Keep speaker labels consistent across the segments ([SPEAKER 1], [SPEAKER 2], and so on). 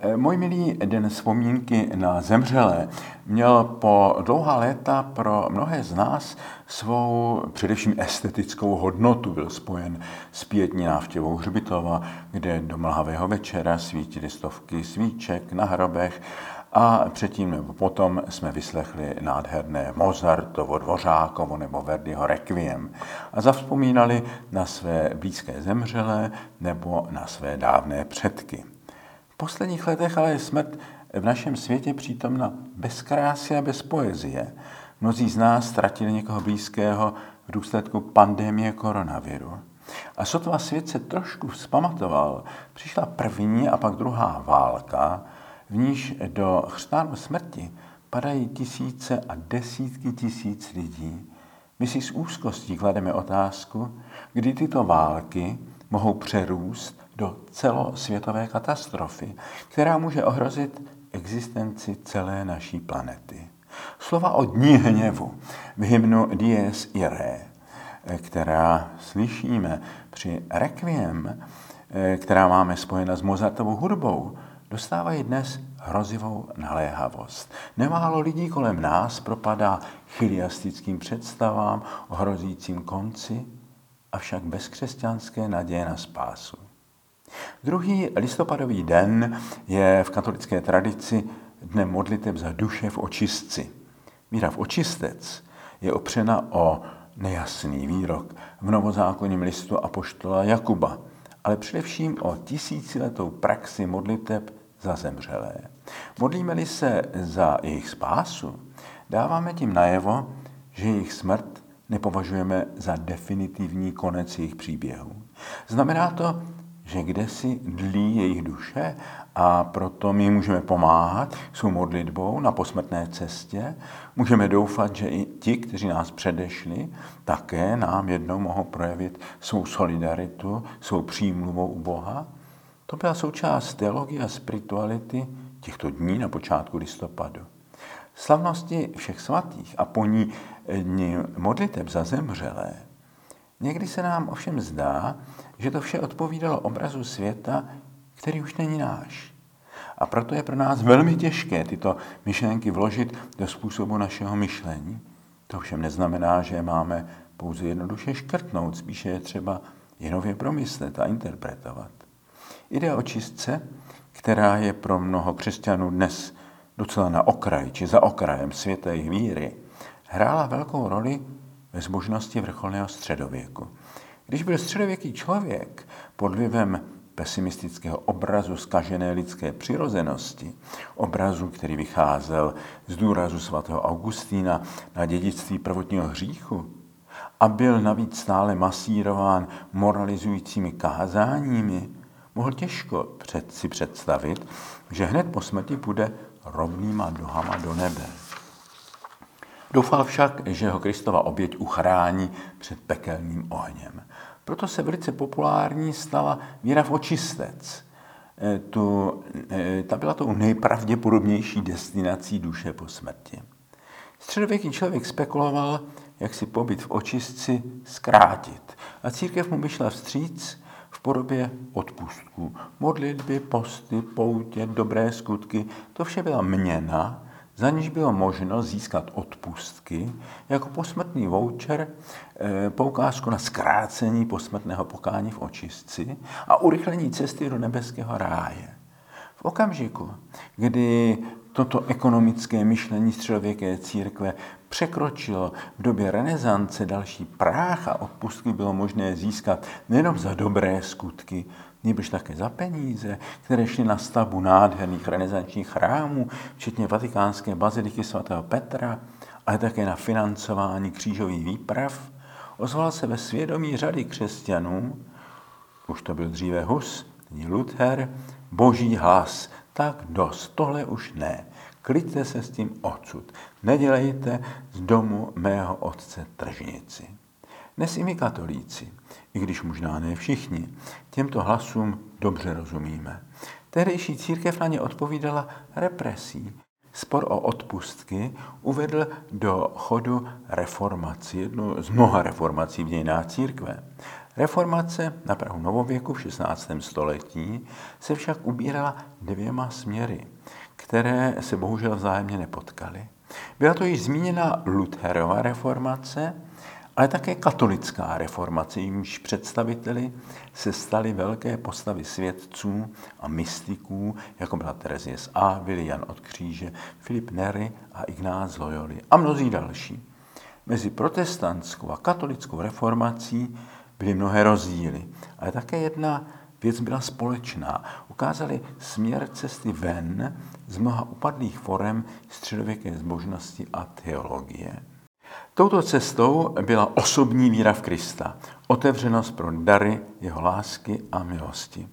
[SPEAKER 1] Eh, můj milý den vzpomínky na zemřelé měl po dlouhá léta pro mnohé z nás svou především estetickou hodnotu. Byl spojen s pětní návštěvou Hřbitova, kde do mlhavého večera svítily stovky svíček na hrobech a předtím nebo potom jsme vyslechli nádherné Mozartovo, Dvořákovo nebo Verdiho Requiem a zavzpomínali na své blízké zemřelé nebo na své dávné předky. Posledních letech ale je smrt v našem světě přítomna bez krásy a bez poezie. Mnozí z nás ztratili někoho blízkého v důsledku pandemie koronaviru. A sotva svět se trošku vzpamatoval, přišla první a pak druhá válka, v níž do chřtánu smrti padají tisíce a desítky tisíc lidí. My si s úzkostí klademe otázku, kdy tyto války mohou přerůst do celosvětové katastrofy, která může ohrozit existenci celé naší planety. Slova o dní hněvu v hymnu Dies Irae, která slyšíme při Requiem, která máme spojena s Mozartovou hudbou, dostávají dnes hrozivou naléhavost. Nemálo lidí kolem nás propadá chiliastickým představám o hrozícím konci, avšak bez křesťanské naděje na spásu. Druhý listopadový den je v katolické tradici dnem modliteb za duše v očistci. Víra v očistec je opřena o nejasný výrok v novozákonním listu apoštola Jakuba, ale především o tisíciletou praxi modliteb za zemřelé. Modlíme-li se za jejich spásu, dáváme tím najevo, že jejich smrt nepovažujeme za definitivní konec jejich příběhu. Znamená to, že kde si dlí jejich duše a proto my můžeme pomáhat svou modlitbou na posmrtné cestě. Můžeme doufat, že i ti, kteří nás předešli, také nám jednou mohou projevit svou solidaritu, svou přímluvou u Boha. To byla součást teologie a spirituality těchto dní na počátku listopadu. Slavnosti všech svatých a po ní dní modliteb za zemřelé. Někdy se nám ovšem zdá, že to vše odpovídalo obrazu světa, který už není náš. A proto je pro nás velmi těžké tyto myšlenky vložit do způsobu našeho myšlení. To všem neznamená, že máme pouze jednoduše škrtnout, spíše je třeba jenově promyslet a interpretovat. Jde o čistce, která je pro mnoho křesťanů dnes docela na okraji či za okrajem světa jejich víry, hrála velkou roli ve zbožnosti vrcholného středověku. Když byl středověký člověk pod vlivem pesimistického obrazu zkažené lidské přirozenosti, obrazu, který vycházel z důrazu svatého Augustína na dědictví prvotního hříchu a byl navíc stále masírován moralizujícími kázáními, mohl těžko před si představit, že hned po smrti půjde rovnýma nohama do nebe. Doufal však, že ho Kristova oběť uchrání před pekelným ohněm. Proto se velice populární stala víra v očistec. E, tu, e, ta byla tou nejpravděpodobnější destinací duše po smrti. Středověký člověk spekuloval, jak si pobyt v očistci zkrátit. A církev mu vyšla vstříc v podobě odpustků. Modlitby, posty, poutě, dobré skutky, to vše byla měna za níž bylo možno získat odpustky jako posmrtný voucher, eh, poukázku na zkrácení posmrtného pokání v očistci a urychlení cesty do nebeského ráje. V okamžiku, kdy toto ekonomické myšlení středověké církve překročilo v době renesance další práh a odpustky bylo možné získat nejenom za dobré skutky, nebož také za peníze, které šly na stavbu nádherných renesančních chrámů, včetně vatikánské baziliky svatého Petra, ale také na financování křížových výprav, ozval se ve svědomí řady křesťanů, už to byl dříve Hus, nyní Luther, boží hlas, tak dost, tohle už ne. Kliďte se s tím odsud. Nedělejte z domu mého otce tržnici. Dnes i my katolíci, i když možná ne všichni, těmto hlasům dobře rozumíme. Tehdejší církev na ně odpovídala represí. Spor o odpustky uvedl do chodu reformaci, jednu z mnoha reformací v dějinách církve. Reformace na Prahu novověku v 16. století se však ubírala dvěma směry, které se bohužel vzájemně nepotkaly. Byla to již zmíněna Lutherova reformace, ale také katolická reformace, jimž představiteli se staly velké postavy svědců a mystiků, jako byla Terezie z Ávily, Jan od Kříže, Filip Nery a Ignác Loyoli a mnozí další. Mezi protestantskou a katolickou reformací byly mnohé rozdíly, ale také jedna věc byla společná. Ukázali směr cesty ven z mnoha upadlých forem středověké zbožnosti a teologie. Touto cestou byla osobní víra v Krista, otevřenost pro dary jeho lásky a milosti.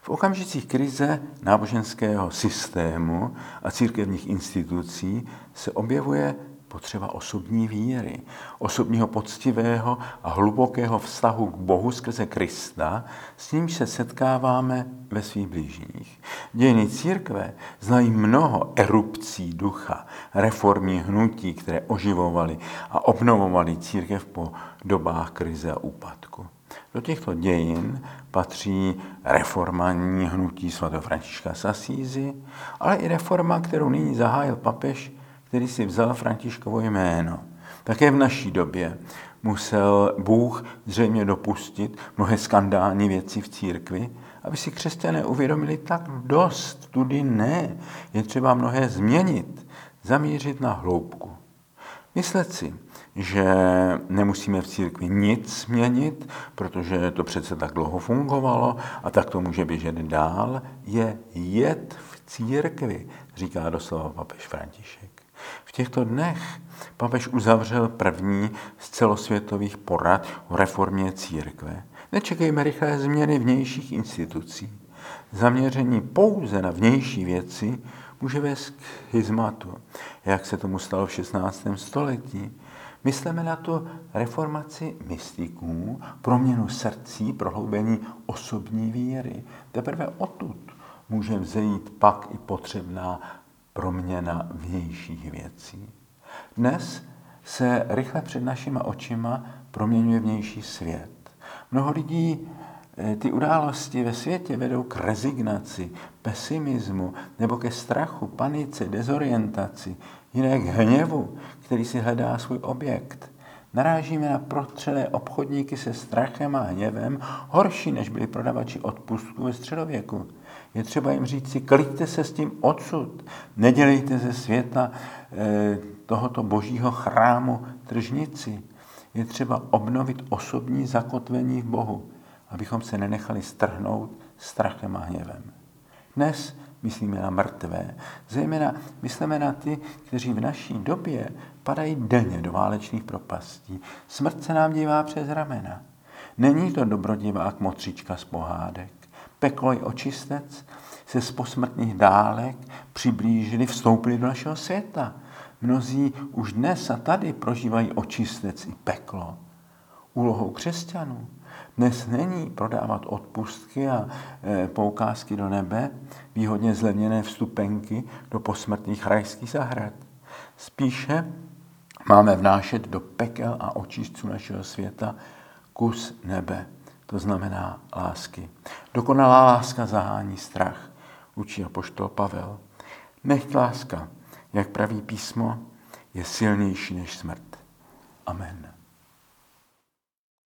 [SPEAKER 1] V okamžicích krize náboženského systému a církevních institucí se objevuje potřeba osobní víry, osobního poctivého a hlubokého vztahu k Bohu skrze Krista, s nímž se setkáváme ve svých blížních. Dějiny církve znají mnoho erupcí ducha, reformní hnutí, které oživovaly a obnovovaly církev po dobách krize a úpadku. Do těchto dějin patří reformální hnutí sv. Františka Sasízy, ale i reforma, kterou nyní zahájil papež který si vzal Františkovo jméno. Také v naší době musel Bůh zřejmě dopustit mnohé skandální věci v církvi, aby si křesťané uvědomili tak dost, tudy ne, je třeba mnohé změnit, zamířit na hloubku. Myslet si, že nemusíme v církvi nic změnit, protože to přece tak dlouho fungovalo a tak to může běžet dál, je jet v církvi, říká doslova papež František. V těchto dnech papež uzavřel první z celosvětových porad o reformě církve. Nečekejme rychlé změny vnějších institucí. Zaměření pouze na vnější věci může vést k hizmatu, jak se tomu stalo v 16. století. Myslíme na tu reformaci mystiků, proměnu srdcí, prohloubení osobní víry. Teprve odtud může vzejít pak i potřebná proměna vnějších věcí. Dnes se rychle před našima očima proměňuje vnější svět. Mnoho lidí eh, ty události ve světě vedou k rezignaci, pesimismu nebo ke strachu, panice, dezorientaci, jiné k hněvu, který si hledá svůj objekt. Narážíme na protřelé obchodníky se strachem a hněvem, horší než byli prodavači odpustků ve středověku. Je třeba jim říct si, kliďte se s tím odsud, nedělejte ze světa eh, tohoto božího chrámu tržnici. Je třeba obnovit osobní zakotvení v Bohu, abychom se nenechali strhnout strachem a hněvem. Dnes myslíme na mrtvé, zejména myslíme na ty, kteří v naší době padají denně do válečných propastí. Smrt se nám dívá přes ramena. Není to dobrodivák motřička z pohádek. Peklo i očistec se z posmrtných dálek přiblížili, vstoupili do našeho světa. Mnozí už dnes a tady prožívají očistec i peklo. Úlohou křesťanů dnes není prodávat odpustky a e, poukázky do nebe, výhodně zlevněné vstupenky do posmrtných rajských zahrad. Spíše máme vnášet do pekel a očistců našeho světa kus nebe, to znamená lásky. Dokonalá láska zahání strach, učí apoštol Pavel. Nech láska, jak praví písmo, je silnější než smrt. Amen.